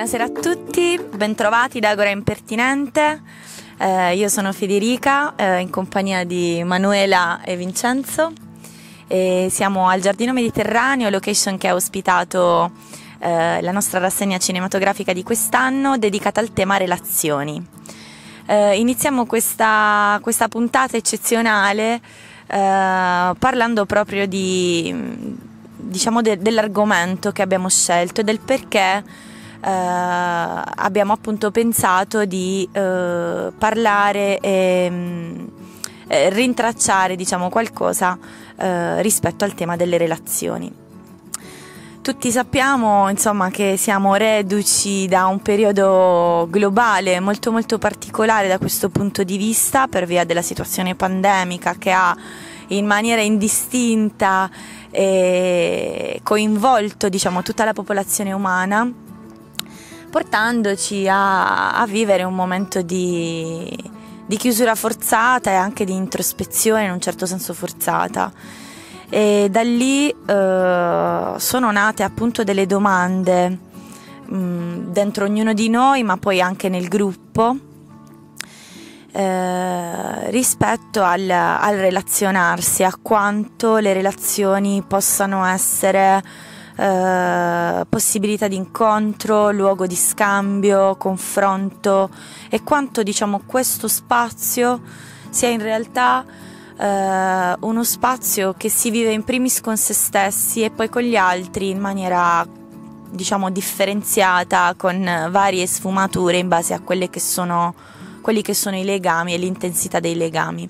buonasera a tutti, bentrovati da Agora Impertinente. Eh, io sono Federica eh, in compagnia di Manuela e Vincenzo e siamo al Giardino Mediterraneo, location che ha ospitato eh, la nostra rassegna cinematografica di quest'anno dedicata al tema relazioni. Eh, iniziamo questa, questa, puntata eccezionale eh, parlando proprio di, diciamo de, dell'argomento che abbiamo scelto e del perché abbiamo appunto pensato di eh, parlare e mm, eh, rintracciare diciamo qualcosa eh, rispetto al tema delle relazioni. Tutti sappiamo insomma, che siamo reduci da un periodo globale molto molto particolare da questo punto di vista per via della situazione pandemica che ha in maniera indistinta coinvolto diciamo, tutta la popolazione umana portandoci a, a vivere un momento di, di, chiusura forzata e anche di introspezione in un certo senso forzata. E da lì eh, sono nate appunto delle domande mh, mm, dentro ognuno di noi, ma poi anche nel gruppo. Eh, rispetto al, al relazionarsi, a quanto le relazioni possano essere eh, possibilità di incontro, luogo di scambio, confronto e quanto diciamo questo spazio sia in realtà eh, uno spazio che si vive in primis con se stessi e poi con gli altri in maniera diciamo differenziata con varie sfumature in base a quelli che sono, quelli che sono i legami e l'intensità dei legami.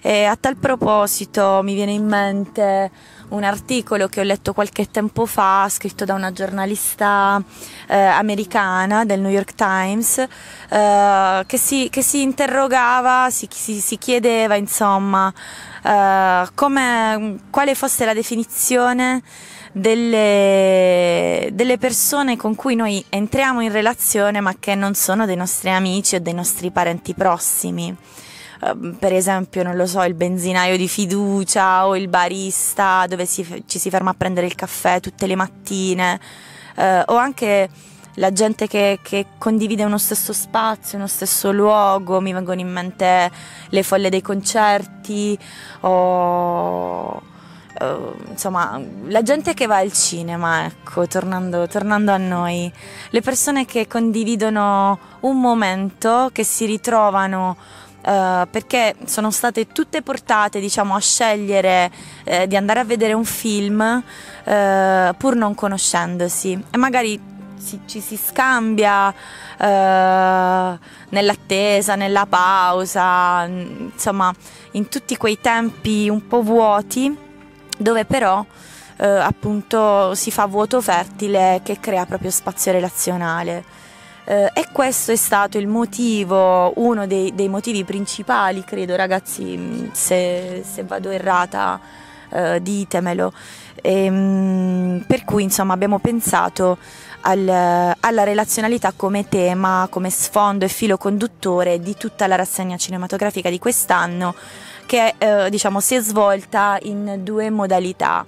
E a tal proposito mi viene in mente un articolo che ho letto qualche tempo fa, scritto da una giornalista eh, americana del New York Times, eh, che, si, che, si, interrogava, si, si, si chiedeva insomma eh, quale fosse la definizione delle, delle, persone con cui noi entriamo in relazione ma che non sono dei nostri amici o dei nostri parenti prossimi. Ehm, per esempio, non lo so, il benzinaio di fiducia o il barista dove si, ci si ferma a prendere il caffè tutte le mattine, uh, o anche la gente che, che, condivide uno stesso spazio, uno stesso luogo, mi vengono in mente le folle dei concerti o uh, insomma la gente che va al cinema, ecco, tornando, tornando a noi, le persone che condividono un momento, che si ritrovano Uh, perché sono state tutte portate diciamo, a scegliere uh, di andare a vedere un film uh, pur non conoscendosi e magari si, ci si scambia nell'attesa, nella pausa, insomma in tutti quei tempi un po' vuoti dove però appunto si fa vuoto fertile che crea proprio spazio relazionale. Eh, e questo è stato il motivo, uno dei, dei motivi principali, credo ragazzi, mm, se, se vado errata eh, ditemelo. E, mh, per cui insomma abbiamo pensato al, alla relazionalità come tema, come sfondo e filo conduttore di tutta la rassegna cinematografica di quest'anno che eh, diciamo, si è svolta in due modalità.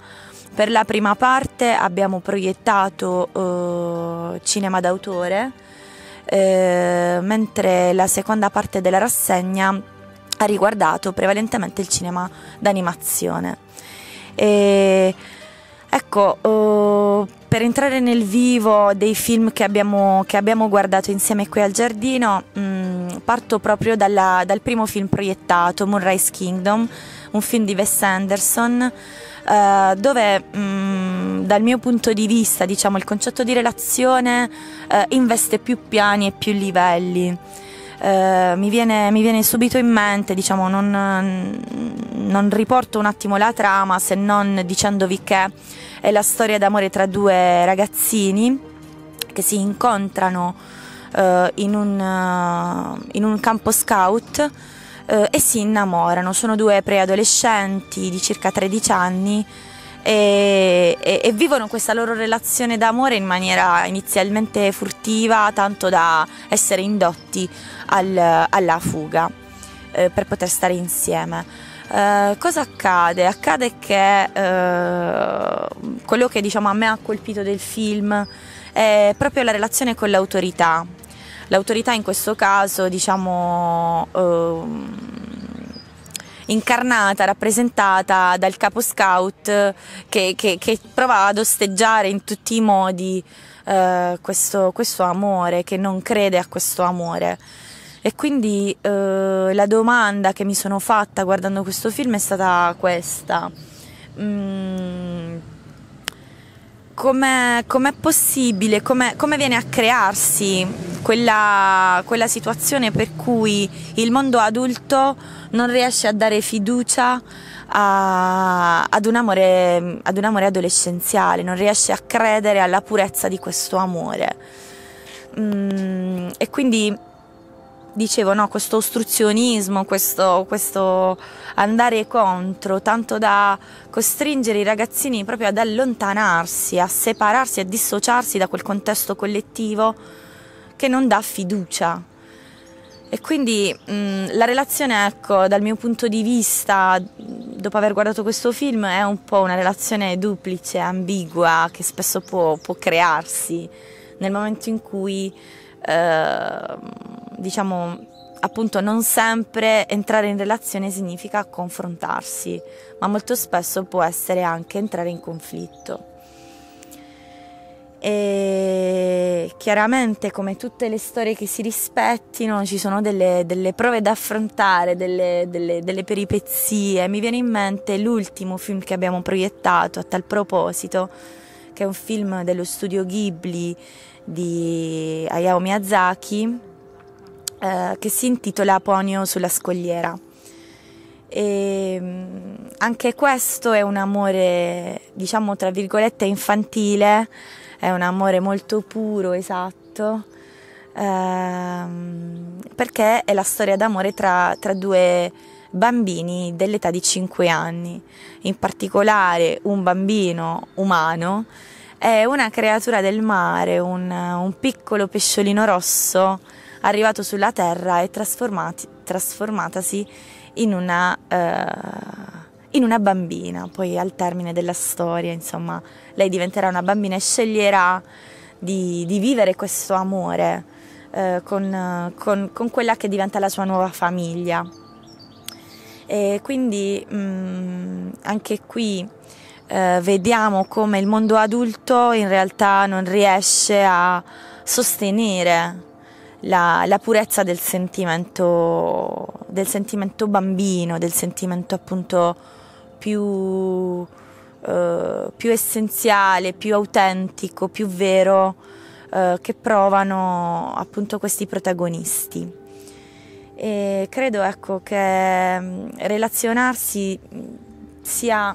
Per la prima parte abbiamo proiettato eh, cinema d'autore, eh, mentre la seconda parte della rassegna ha riguardato prevalentemente il cinema d'animazione. E, ecco, uh, per entrare nel vivo dei film che abbiamo, che abbiamo guardato insieme qui al giardino, mh, mm, parto proprio dalla, dal primo film proiettato, Moonrise Kingdom, un film di Wes Anderson eh, dove mh, mm, dal mio punto di vista diciamo, il concetto di relazione uh, investe più piani e più livelli. Uh, mi, viene, mi, viene, subito in mente, diciamo, non, non, riporto un attimo la trama se non dicendovi che è la storia d'amore tra due ragazzini che si incontrano uh, in, un, uh, in, un, campo scout eh, e si innamorano. Sono due preadolescenti di circa 13 anni e, e, e, vivono questa loro relazione d'amore in maniera inizialmente furtiva, tanto da essere indotti al, alla fuga eh, per poter stare insieme. Eh, cosa accade? Accade che eh, quello che diciamo, a me ha colpito del film è proprio la relazione con l'autorità. L'autorità in questo caso, diciamo, eh, incarnata, rappresentata dal capo scout che, che, che prova ad osteggiare in tutti i modi eh, questo, questo amore, che non crede a questo amore. E quindi eh, la domanda che mi sono fatta guardando questo film è stata questa. Mm, com'è, com'è, possibile, com'è, come viene a crearsi quella, quella, situazione per cui il mondo adulto non riesce a dare fiducia a, ad, un amore, ad un amore adolescenziale, non riesce a credere alla purezza di questo amore. Mm, e quindi dicevo, no, questo ostruzionismo, questo, questo, andare contro, tanto da costringere i ragazzini proprio ad allontanarsi, a separarsi, a dissociarsi da quel contesto collettivo che non dà fiducia. E quindi mh, la relazione, ecco, dal mio punto di vista, dopo aver guardato questo film, è un po' una relazione duplice, ambigua, che spesso può, può crearsi nel momento in cui eh, diciamo appunto non sempre entrare in relazione significa confrontarsi, ma molto spesso può essere anche entrare in conflitto. E chiaramente come tutte le storie che si rispettino ci sono delle, delle prove da affrontare, delle, delle, delle peripezie. Mi viene in mente l'ultimo film che abbiamo proiettato a tal proposito, che è un film dello studio Ghibli di Hayao Miyazaki eh, che si intitola Ponio sulla scogliera. E mm, anche questo è un amore, diciamo tra virgolette, infantile, è un amore molto puro, esatto, ehm, perché è la storia d'amore tra, tra due bambini dell'età di 5 anni, in particolare un bambino umano è una creatura del mare, un, un piccolo pesciolino rosso arrivato sulla terra e trasformatasi in una, uh, in una bambina. Poi al termine della storia, insomma, lei diventerà una bambina e sceglierà di, di vivere questo amore uh, con, con, con, quella che diventa la sua nuova famiglia. E quindi mh, mm, anche qui eh, vediamo come il mondo adulto in realtà non riesce a sostenere la, la purezza del sentimento, del sentimento bambino, del sentimento appunto più, eh, più essenziale, più autentico, più vero eh, che provano appunto questi protagonisti. E credo ecco che mm, relazionarsi sia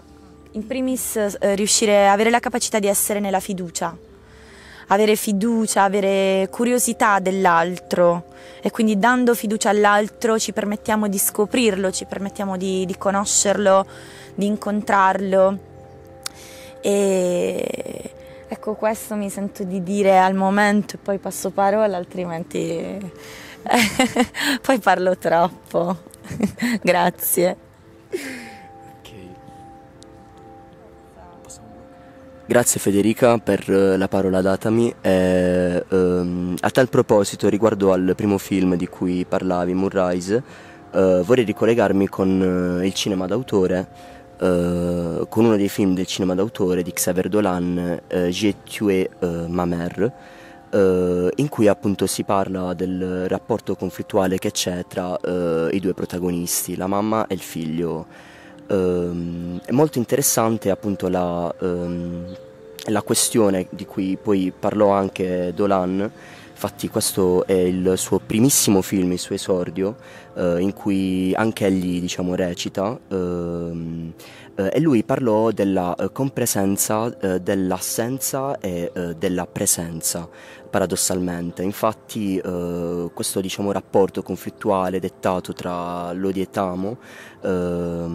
in primis eh, riuscire a avere la capacità di essere nella fiducia, avere fiducia, avere curiosità dell'altro. E quindi dando fiducia all'altro ci permettiamo di scoprirlo, ci permettiamo di, di conoscerlo, di incontrarlo. E ecco questo mi sento di dire al momento e poi passo parola altrimenti poi parlo troppo. Grazie. Grazie Federica per eh, la parola datami. E, ehm, a tal proposito, riguardo al primo film di cui parlavi, Moonrise, eh, vorrei ricollegarmi con eh, il cinema d'autore, eh, con uno dei film del cinema d'autore di Xavier Dolan, eh, J'ai tué eh, in cui appunto si parla del rapporto conflittuale che c'è tra i due protagonisti, la mamma e il figlio. Um, è molto interessante appunto la, um, la, questione di cui poi parlò anche Dolan, infatti questo è il suo primissimo film, il suo esordio, uh, in cui anche egli diciamo, recita. Uh, e lui parlò della uh, compresenza, dell'assenza e della presenza paradossalmente. Infatti eh, questo diciamo, rapporto conflittuale dettato tra Lodi e Tamo eh,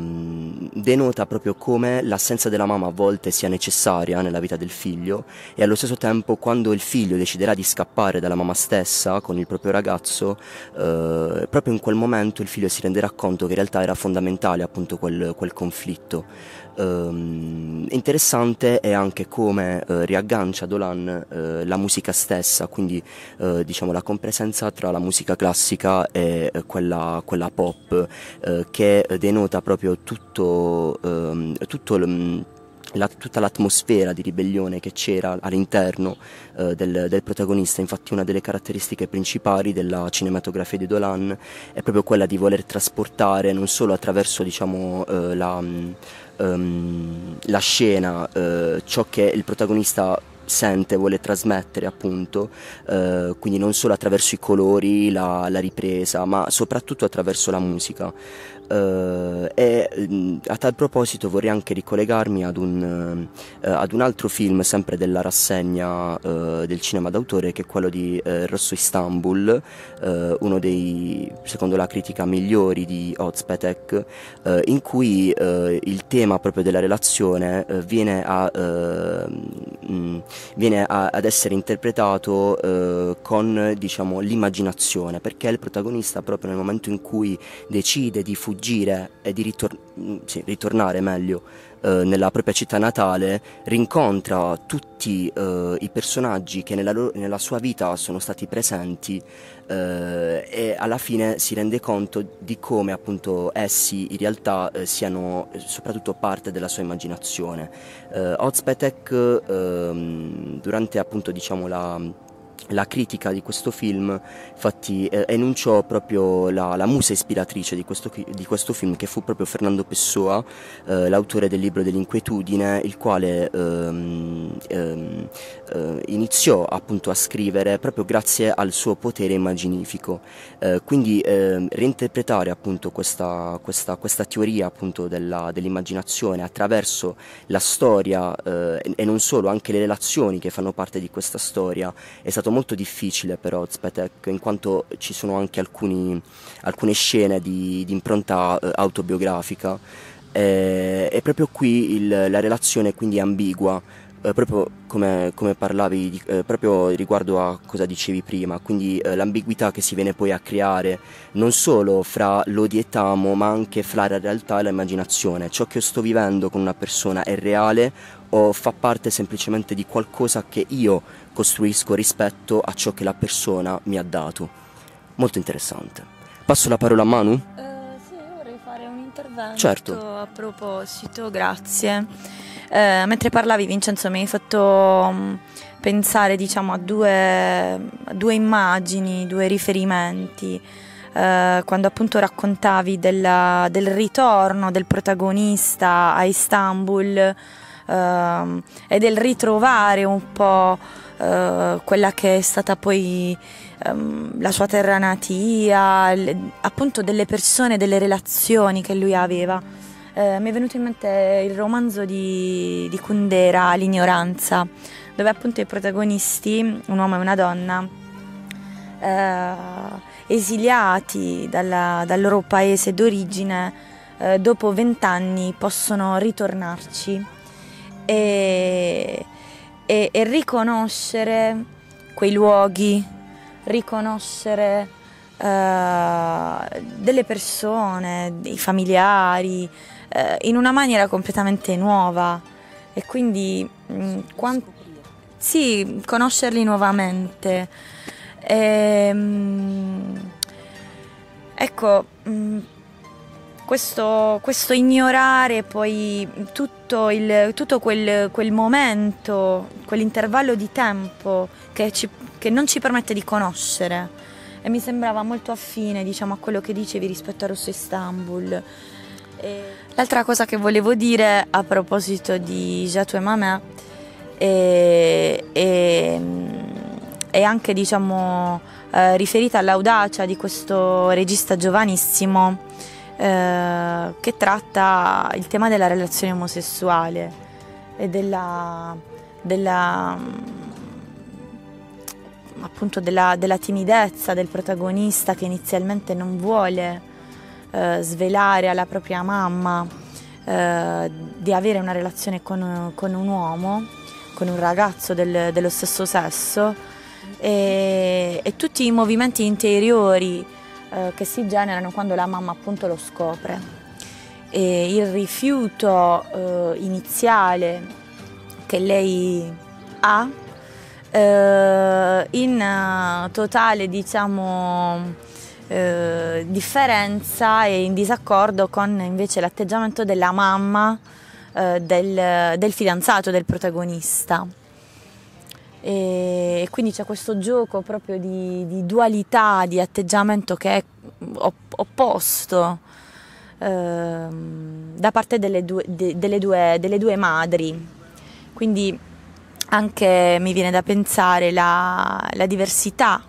denota proprio come l'assenza della mamma a volte sia necessaria nella vita del figlio e allo stesso tempo quando il figlio deciderà di scappare dalla mamma stessa con il proprio ragazzo, eh, proprio in quel momento il figlio si renderà conto che in realtà era fondamentale appunto quel, quel conflitto. Um, interessante è anche come uh, riaggancia Dolan uh, la musica stessa, quindi uh, diciamo la compresenza tra la musica classica e quella, quella, pop, che denota proprio tutto, um, tutto l- la, tutta l'atmosfera di ribellione che c'era all'interno eh, del, del, protagonista. Infatti una delle caratteristiche principali della cinematografia di Dolan è proprio quella di voler trasportare non solo attraverso diciamo, eh, la, um, la, scena, eh, ciò che il protagonista sente, vuole trasmettere appunto, eh, quindi non solo attraverso i colori, la, la ripresa, ma soprattutto attraverso la musica. Uh, e uh, a tal proposito vorrei anche ricollegarmi ad un, uh, ad un altro film sempre della rassegna del cinema d'autore che è quello di Rosso Istanbul, uno dei secondo la critica migliori di Ozpetek, in cui il tema proprio della relazione viene, a, mh, mm, viene a, ad essere interpretato con diciamo, l'immaginazione perché il protagonista proprio nel momento in cui decide di fuggire fuggire e di ritor- mm, sì, ritornare meglio eh, nella propria città natale, rincontra tutti eh, i personaggi che nella, loro, nella, sua vita sono stati presenti eh, e alla fine si rende conto di come appunto essi in realtà eh, siano soprattutto parte della sua immaginazione. Eh, Ozpetek ehm, durante appunto diciamo la la critica di questo film infatti eh, enunciò proprio la, la, musa ispiratrice di questo, di questo, film che fu proprio Fernando Pessoa, eh, l'autore del libro dell'inquietudine, il quale ehm, ehm, eh, iniziò appunto a scrivere proprio grazie al suo potere immaginifico. Eh, quindi ehm, reinterpretare appunto questa, questa, questa teoria appunto dell'immaginazione attraverso la storia eh, e non solo, anche le relazioni che fanno parte di questa storia è stato molto difficile per Ozpetek in quanto ci sono anche alcuni, alcune scene di, di impronta eh, autobiografica. Eh, e proprio qui il, la relazione quindi è ambigua eh, proprio come, come parlavi di, eh, proprio riguardo a cosa dicevi prima quindi eh, l'ambiguità che si viene poi a creare non solo fra l'odi e tamo ma anche fra la realtà e l'immaginazione ciò che sto vivendo con una persona è reale o fa parte semplicemente di qualcosa che io costruisco rispetto a ciò che la persona mi ha dato. Molto interessante. Passo la parola a Manu? Uh, sì, vorrei fare un intervento certo. a proposito, grazie. Uh, mentre parlavi Vincenzo mi hai fatto um, pensare diciamo, a due, due, immagini, due riferimenti. Uh, quando appunto raccontavi della, del ritorno del protagonista a Istanbul uh, e del ritrovare un po' uh, quella che è stata poi um, la sua terra natia, le, appunto delle persone, delle relazioni che lui aveva. Uh, mi è venuto in mente il romanzo di, di Kundera, L'ignoranza, dove appunto i protagonisti, un uomo e una donna, uh, esiliati dalla, dal loro paese d'origine, dopo vent'anni possono ritornarci e, e, e riconoscere quei luoghi, riconoscere uh, delle persone, dei familiari, uh, in una maniera completamente nuova e quindi mh, mm, quant- sì, conoscerli nuovamente. E, mh, mm, ecco, mh, mm, questo, questo ignorare poi tutto, il, tutto quel, quel, momento, quell'intervallo di tempo che, ci, che, non ci permette di conoscere e mi sembrava molto affine diciamo, a quello che dicevi rispetto a Rosso Istanbul. E l'altra cosa che volevo dire a proposito di Jatou e Mamè è, è, è anche diciamo, eh, riferita all'audacia di questo regista giovanissimo eh, che tratta il tema della relazione omosessuale e della, della appunto della, della, timidezza del protagonista che inizialmente non vuole eh, svelare alla propria mamma eh, di avere una relazione con, con, un uomo, con un ragazzo del, dello stesso sesso e, e, tutti i movimenti interiori eh, che si generano quando la mamma appunto lo scopre. E il rifiuto eh, iniziale che lei ha eh, in uh, totale diciamo eh, differenza e in disaccordo con invece l'atteggiamento della mamma eh, del, del, fidanzato del protagonista e, quindi c'è questo gioco proprio di, di dualità di atteggiamento che è opposto ehm, da parte delle due, de, delle, due, delle due madri quindi anche mi viene da pensare la, la diversità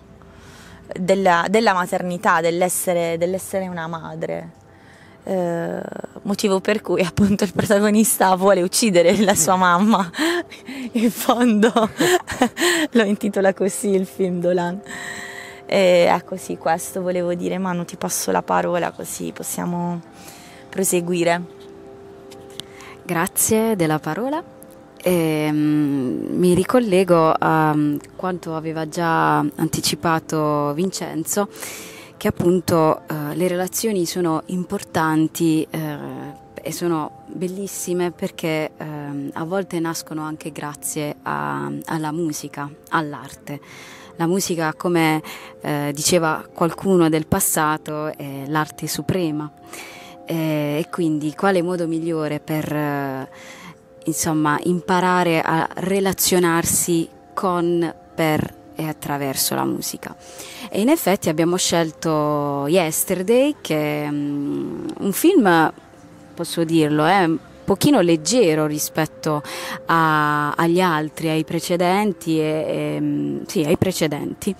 della, della maternità, dell'essere, dell'essere, una madre. Eh, motivo per cui appunto il protagonista vuole uccidere la sua mamma. In fondo lo intitola così il film Dolan. E ecco sì, questo volevo dire, Manu ti passo la parola così possiamo proseguire. Grazie della parola. E, um, mi ricollego a um, quanto aveva già anticipato Vincenzo, che appunto uh, le relazioni sono importanti uh, e sono bellissime perché uh, a volte nascono anche grazie a, alla musica, all'arte. La musica, come eh, diceva qualcuno del passato, è l'arte suprema. E, e quindi quale modo migliore per insomma, imparare a relazionarsi con, per e attraverso la musica. E in effetti abbiamo scelto Yesterday, che è um, un film, posso dirlo, è un pochino leggero rispetto a, agli altri, ai precedenti, e, e, mm, sì, ai precedenti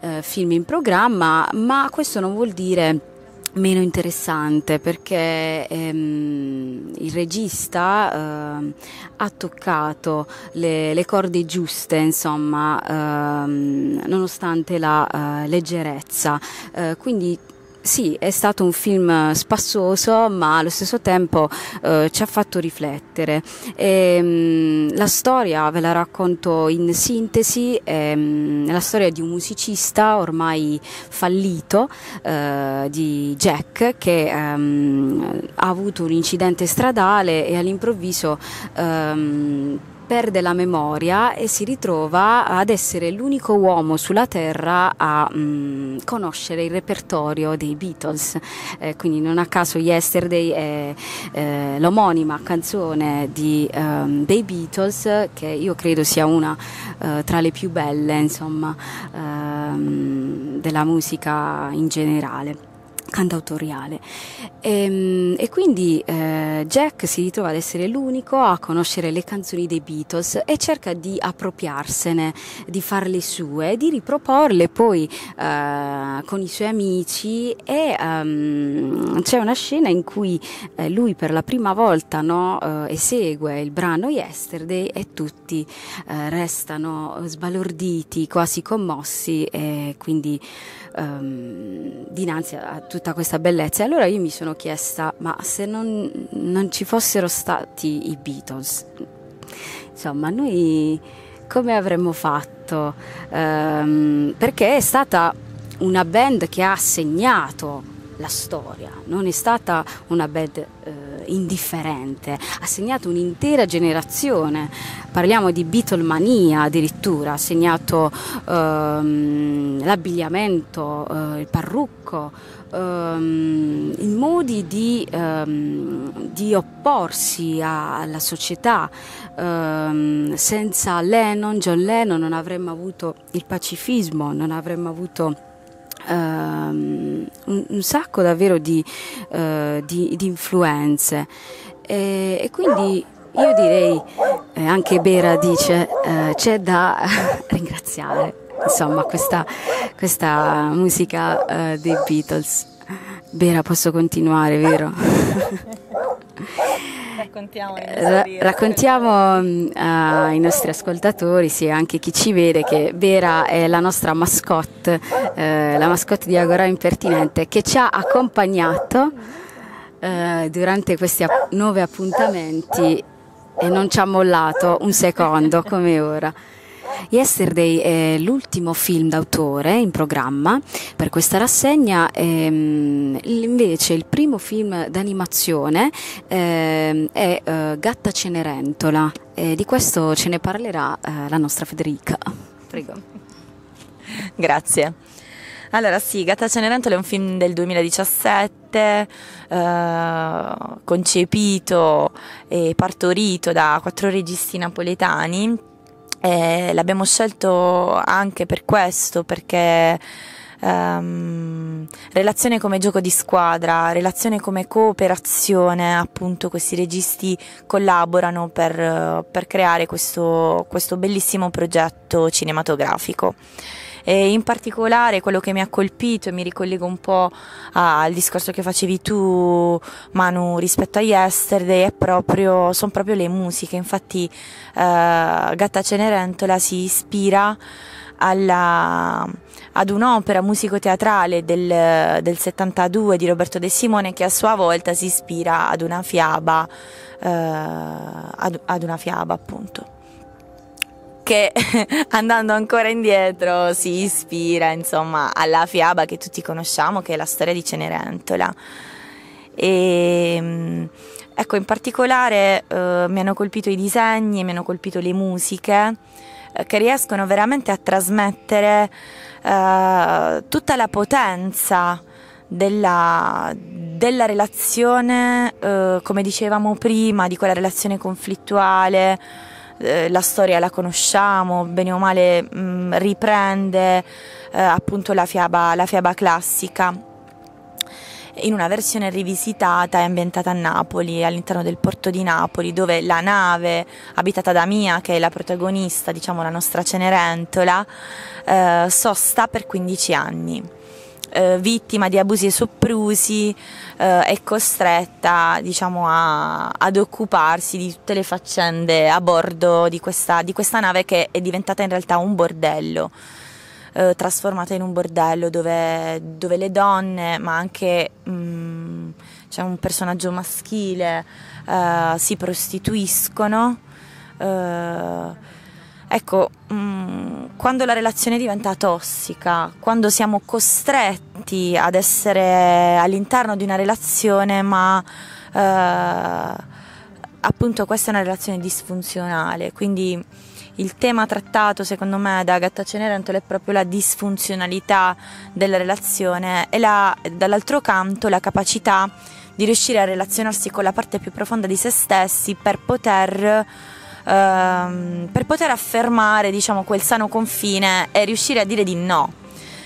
eh, film in programma, ma questo non vuol dire meno interessante perché ehm, il regista eh, ha toccato le, le, corde giuste, insomma, ehm, nonostante la eh, leggerezza. Eh, quindi sì, è stato un film spassoso, ma allo stesso tempo eh, ci ha fatto riflettere. E, ehm, mh, la storia, ve la racconto in sintesi, è mh, la storia di un musicista ormai fallito, eh, di Jack, che ehm, ha avuto un incidente stradale e all'improvviso ehm, perde la memoria e si ritrova ad essere l'unico uomo sulla Terra a mh, mm, conoscere il repertorio dei Beatles. Eh, quindi non a caso Yesterday è eh, l'omonima canzone di, um, dei Beatles che io credo sia una uh, tra le più belle insomma, um, della musica in generale cantautoriale. E, ehm, e quindi eh, Jack si ritrova ad essere l'unico a conoscere le canzoni dei Beatles e cerca di appropriarsene, di farle sue, di riproporle poi eh, con i suoi amici e um, c'è una scena in cui eh, lui per la prima volta no, eh, esegue il brano Yesterday e tutti eh, restano sbalorditi, quasi commossi e quindi um, dinanzi a tutta questa bellezza. E allora io mi sono chiesta, ma se non, non ci fossero stati i Beatles, insomma, noi come avremmo fatto? Um, perché è stata una band che ha segnato la storia, non è stata una band eh, indifferente, ha segnato un'intera generazione, parliamo di Beatlemania addirittura, ha segnato ehm, l'abbigliamento, eh, il parrucco, ehm, i modi di, ehm, di opporsi a, alla società. Ehm, senza Lennon, John Lennon non avremmo avuto il pacifismo, non avremmo avuto um, un, sacco davvero di, uh, di, di influenze e, e, quindi io direi, eh, anche Bera dice, eh, c'è da ringraziare insomma questa, questa musica eh, dei Beatles. Bera posso continuare, vero? raccontiamo, Ra- raccontiamo uh, ai nostri ascoltatori, sì, anche chi ci vede, che Vera è la nostra mascotte, uh, la mascotte di Agora Impertinente, che ci ha accompagnato eh, durante questi app- nove appuntamenti e non ci ha mollato un secondo come ora. Yesterday è l'ultimo film d'autore in programma per questa rassegna, ehm, invece il primo film d'animazione ehm, è eh, Gatta Cenerentola e di questo ce ne parlerà eh, la nostra Federica. Prego. Grazie. Allora sì, Gatta Cenerentola è un film del 2017 eh, concepito e partorito da quattro registi napoletani. Eh, l'abbiamo scelto anche per questo, perché Um, relazione come gioco di squadra, relazione come cooperazione, appunto questi registi collaborano per, per creare questo, questo bellissimo progetto cinematografico. E in particolare quello che mi ha colpito e mi ricollego un po' al discorso che facevi tu Manu rispetto a Yesterday è proprio, sono proprio le musiche. Infatti eh, Gatta Cenerentola si ispira alla, ad un'opera musicoteatrale del, del 72 di Roberto De Simone che a sua volta si ispira ad una fiaba, eh, ad, ad una fiaba appunto che andando ancora indietro si ispira insomma alla fiaba che tutti conosciamo che è la storia di Cenerentola. E mm, ecco in particolare eh, mi hanno colpito i disegni mi hanno colpito le musiche eh, che riescono veramente a trasmettere eh, tutta la potenza della, della relazione, eh, come dicevamo prima, di quella relazione conflittuale, eh, la storia la conosciamo, bene o male mh, mm, riprende eh, appunto la fiaba, la fiaba classica in una versione rivisitata e ambientata a Napoli, all'interno del porto di Napoli, dove la nave abitata da Mia, che è la protagonista, diciamo la nostra Cenerentola, eh, sosta per 15 anni. Eh, vittima di abusi e soprusi, eh, è costretta diciamo, a, ad occuparsi di tutte le faccende a bordo di questa, di questa nave che è diventata in realtà un bordello eh, trasformata in un bordello dove, dove le donne, ma anche mh, mm, c'è un personaggio maschile, eh, si prostituiscono. Ecco, mh, mm, quando la relazione diventa tossica, quando siamo costretti ad essere all'interno di una relazione, ma eh, appunto questa è una relazione disfunzionale, quindi il tema trattato secondo me da Gatta Cenerentola è proprio la disfunzionalità della relazione e la, dall'altro canto la capacità di riuscire a relazionarsi con la parte più profonda di se stessi per poter, ehm, per poter affermare diciamo, quel sano confine e riuscire a dire di no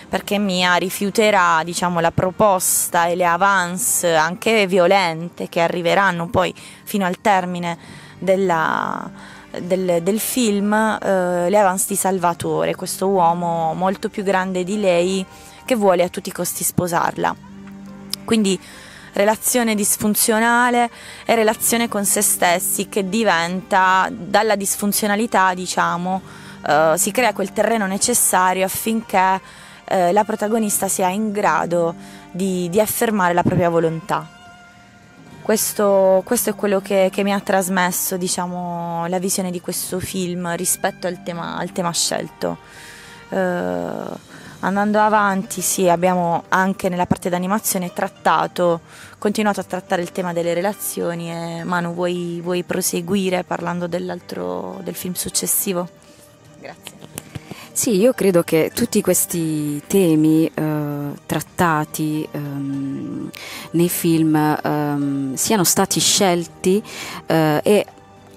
perché Mia rifiuterà diciamo, la proposta e le avance anche violente che arriveranno poi fino al termine della, del, del film eh, L'Evans di Salvatore, questo uomo molto più grande di lei che vuole a tutti i costi sposarla. Quindi relazione disfunzionale e relazione con se stessi che diventa dalla disfunzionalità, diciamo, eh, si crea quel terreno necessario affinché eh, la protagonista sia in grado di, di affermare la propria volontà. Questo, questo, è quello che, che mi ha trasmesso diciamo, la visione di questo film rispetto al tema, al tema scelto. Uh, andando avanti, sì, abbiamo anche nella parte d'animazione trattato, continuato a trattare il tema delle relazioni e Manu vuoi, vuoi proseguire parlando dell'altro, del film successivo? Grazie. Sì, io credo che tutti questi temi eh, trattati ehm, nei film ehm, siano stati scelti eh, e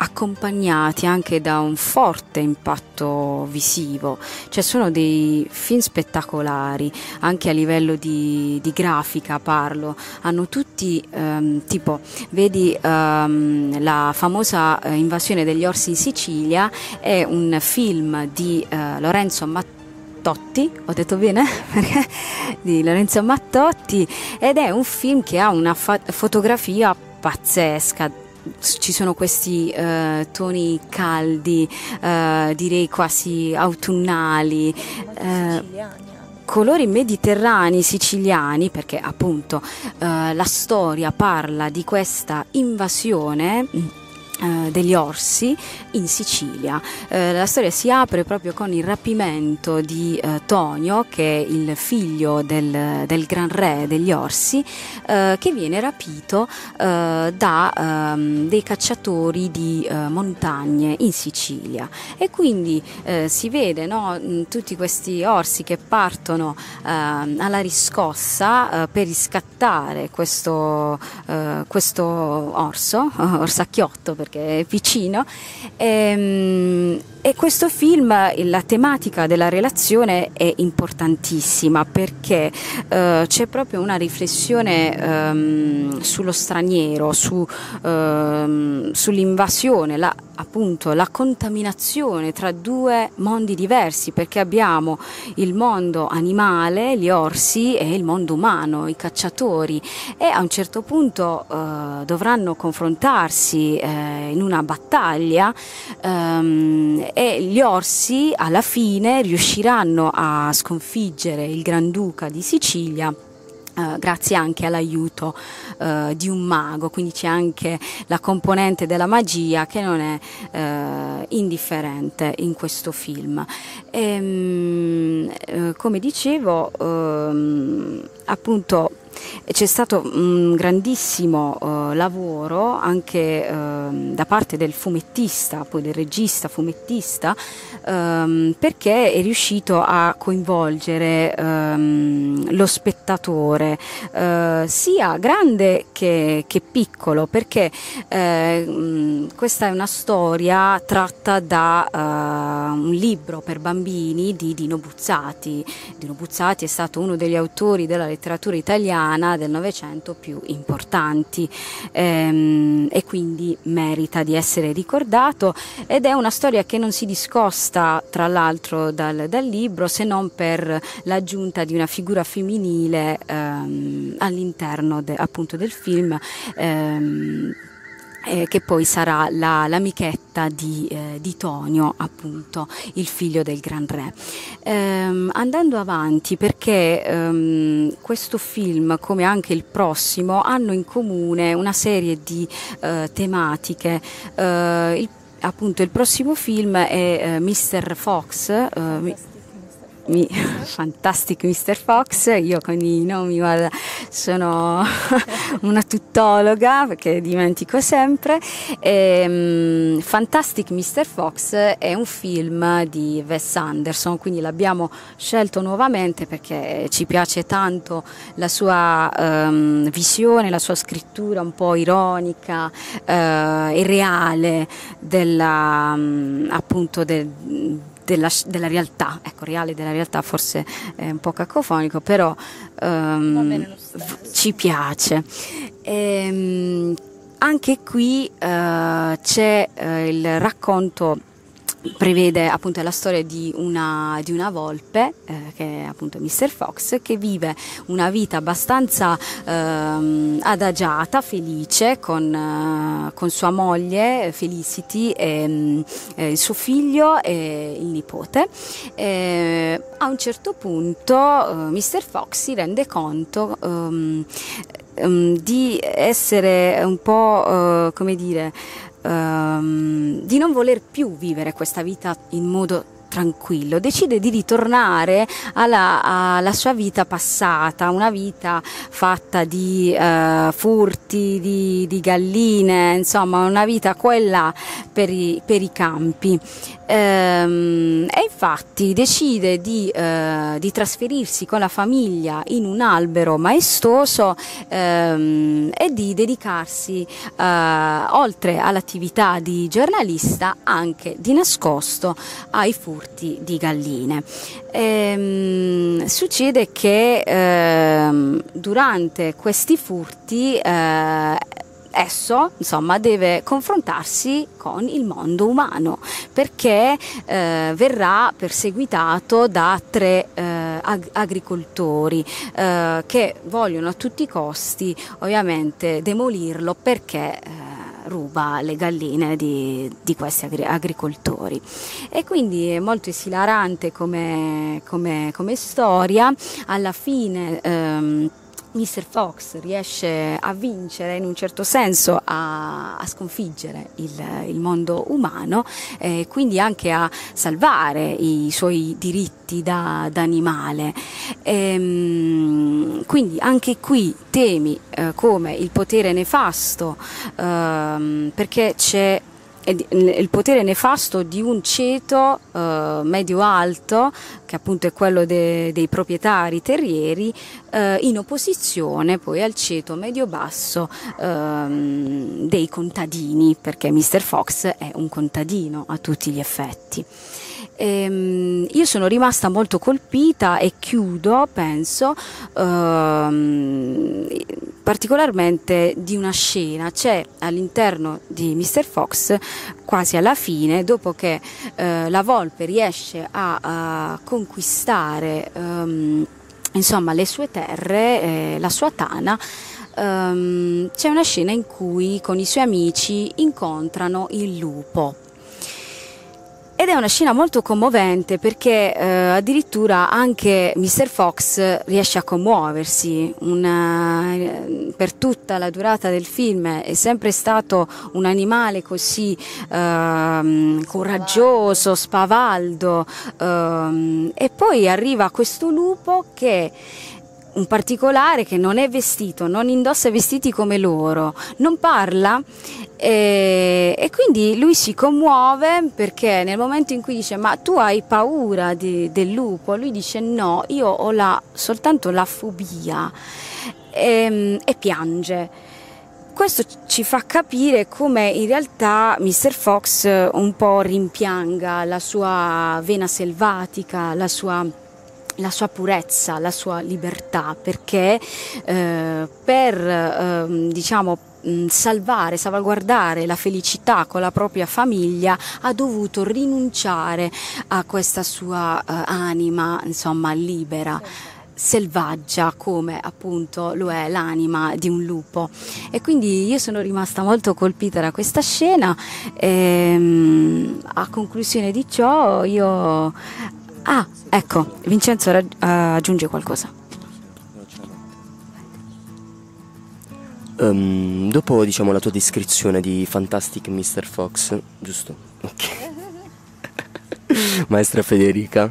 accompagnati anche da un forte impatto visivo, cioè sono dei film spettacolari, anche a livello di, di grafica parlo, hanno tutti ehm, tipo, vedi ehm, la famosa eh, invasione degli orsi in Sicilia, è un film di eh, Lorenzo Mattotti, ho detto bene? di Lorenzo Mattotti ed è un film che ha una fa- fotografia pazzesca ci sono questi uh, toni caldi, uh, direi quasi autunnali. Uh, colori mediterranei siciliani, perché appunto eh, la storia parla di questa invasione eh, degli orsi in Sicilia. Eh, la storia si apre proprio con il rapimento di eh, Tonio, che è il figlio del, del gran re degli orsi, eh, che viene rapito eh, da ehm, dei cacciatori di montagne in Sicilia. E quindi si vede no, tutti questi orsi che partono ehm, alla riscossa per riscattare questo, questo orso, orsacchiotto, perché è vicino. E, ehm, e questo film, la tematica della relazione è importantissima perché eh, c'è proprio una riflessione ehm, sullo straniero, su, ehm, sull'invasione, la, appunto la contaminazione tra due mondi diversi perché abbiamo il mondo animale, gli orsi e il mondo umano, i cacciatori. E a un certo punto eh, dovranno confrontarsi eh, in una battaglia ehm, e gli orsi alla fine riusciranno a sconfiggere il Granduca di Sicilia Uh, grazie anche all'aiuto uh, di un mago, quindi c'è anche la componente della magia che non è uh, indifferente in questo film. E, um, come dicevo, um, appunto c'è stato un grandissimo uh, lavoro anche uh, da parte del fumettista, poi del regista fumettista, um, perché è riuscito a coinvolgere um, lo spettatore, uh, sia grande che, che piccolo, perché um, questa è una storia tratta da un libro per bambini di Dino Buzzati. Dino Buzzati è stato uno degli autori della letteratura italiana italiana del Novecento più importanti ehm, e quindi merita di essere ricordato ed è una storia che non si discosta tra l'altro dal, dal libro se non per l'aggiunta di una figura femminile ehm, all'interno de, appunto del film. Ehm, eh, che poi sarà la, l'amichetta di, eh, di, Tonio, appunto, il figlio del Gran Re. Ehm, andando avanti, perché ehm, questo film, come anche il prossimo, hanno in comune una serie di eh, tematiche. Eh, il, appunto, il prossimo film è eh, Mr. Fox. Eh, mi, Fantastic Mr. Fox, io con i nomi guarda, sono una tuttologa perché dimentico sempre. E, um, Fantastic Mr. Fox è un film di Wes Anderson, quindi l'abbiamo scelto nuovamente perché ci piace tanto la sua um, visione, la sua scrittura un po' ironica uh, e reale della, um, appunto del della, della, realtà, ecco, reale della realtà forse è un po' cacofonico, però um, ci piace. E, um, anche qui uh, c'è uh, il racconto prevede appunto la storia di una, di una volpe, eh, che è appunto Mr. Fox, che vive una vita abbastanza ehm, adagiata, felice, con, eh, con, sua moglie Felicity, e, eh, il suo figlio e il nipote. E a un certo punto eh, Mr. Fox si rende conto ehm, ehm, di essere un po' eh, come dire um, di non voler più vivere questa vita in modo tranquillo, decide di ritornare alla, alla, sua vita passata, una vita fatta di uh, furti, di, di, galline, insomma una vita quella per i, per i campi. Ehm, e infatti decide di, uh, di, trasferirsi con la famiglia in un albero maestoso ehm, e di dedicarsi, uh, oltre all'attività di giornalista, anche di nascosto ai furti furti di galline. Ehm, succede che ehm, durante questi furti eh, esso insomma deve confrontarsi con il mondo umano perché eh, verrà perseguitato da tre eh, ag- agricoltori eh, che vogliono a tutti i costi ovviamente demolirlo perché eh, ruba le galline di, di questi agri- agricoltori. E quindi è molto esilarante come, come, come storia, alla fine... Ehm, Mr. Fox riesce a vincere in un certo senso, a, a sconfiggere il, il, mondo umano e eh, quindi anche a salvare i suoi diritti da, animale. Ehm, quindi anche qui temi eh, come il potere nefasto, ehm, perché c'è il potere nefasto di un ceto eh, medio-alto, che appunto è quello de, dei proprietari terrieri, eh, in opposizione poi al ceto medio-basso ehm, dei contadini, perché Mr. Fox è un contadino a tutti gli effetti. Ehm, io sono rimasta molto colpita e chiudo, penso, ehm, particolarmente di una scena. C'è all'interno di Mr. Fox, quasi alla fine, dopo che eh, la volpe riesce a, a conquistare ehm, insomma, le sue terre, eh, la sua tana, Um, c'è una scena in cui con i suoi amici incontrano il lupo ed è una scena molto commovente perché eh, addirittura anche Mr. Fox riesce a commuoversi. Una, eh, per tutta la durata del film è sempre stato un animale così eh, coraggioso, spavaldo. Eh, e poi arriva questo lupo che un particolare che non è vestito, non indossa vestiti come loro, non parla e, e, quindi lui si commuove perché nel momento in cui dice ma tu hai paura di, del lupo, lui dice no, io ho la, soltanto la fobia e, e piange questo ci fa capire come in realtà Mr. Fox un po' rimpianga la sua vena selvatica, la sua la sua purezza, la sua libertà, perché eh, per eh, diciamo salvare, salvaguardare la felicità con la propria famiglia ha dovuto rinunciare a questa sua eh, anima insomma libera selvaggia come appunto lo è l'anima di un lupo. E quindi io sono rimasta molto colpita da questa scena e ehm, a conclusione di ciò io Ah, ecco, Vincenzo raggi- aggiunge qualcosa. Um, dopo diciamo la tua descrizione di Fantastic Mr. Fox, giusto? Ok. Maestra Federica,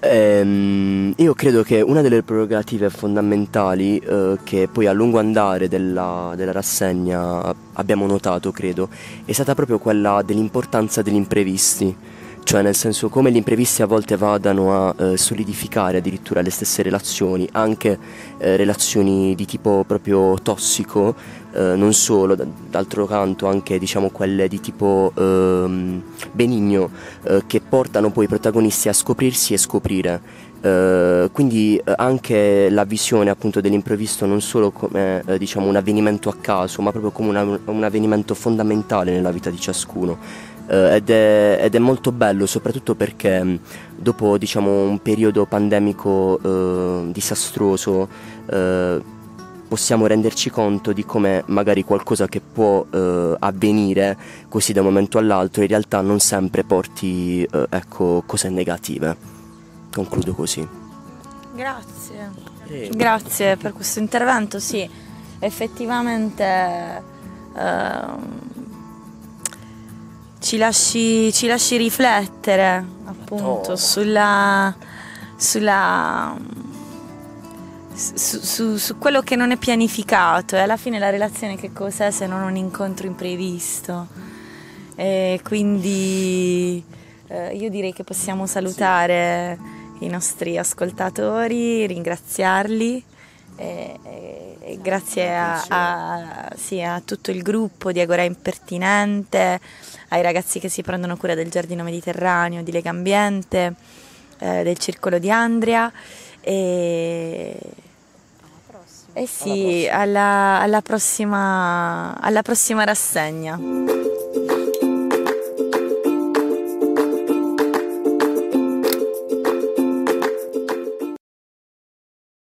ehm, io credo che una delle prerogative fondamentali eh, che poi a lungo andare della, della rassegna abbiamo notato, credo, è stata proprio quella dell'importanza degli imprevisti cioè nel senso come gli imprevisti a volte vadano a eh, solidificare addirittura le stesse relazioni, anche eh, relazioni di tipo proprio tossico, eh, non solo, d'altro canto anche diciamo quelle di tipo ehm, benigno, eh, che portano poi i protagonisti a scoprirsi e scoprire. Uh, quindi uh, anche la visione appunto dell'imprevisto non solo come diciamo un avvenimento a caso ma proprio come una, un avvenimento fondamentale nella vita di ciascuno eh, ed, è, ed, è, molto bello soprattutto perché mm, dopo diciamo, un periodo pandemico eh, disastroso eh, possiamo renderci conto di come magari qualcosa che può eh, avvenire così da un momento all'altro in realtà non sempre porti eh, ecco, cose negative. Concludo così. Grazie. Grazie per questo intervento, sì, effettivamente uh, ci lasci, ci lasci riflettere appunto sulla, sulla su, su, su, quello che non è pianificato. E alla fine la relazione che cos'è se non un incontro imprevisto? E quindi eh, io direi che possiamo salutare sì. i nostri ascoltatori ringraziarli e, e grazie a, a, sì, a tutto il gruppo di Agora Impertinente ai ragazzi che si prendono cura del giardino mediterraneo, di Lega Ambiente, eh, del circolo di Andria e, eh sì, alla, alla, prossima, alla prossima rassegna.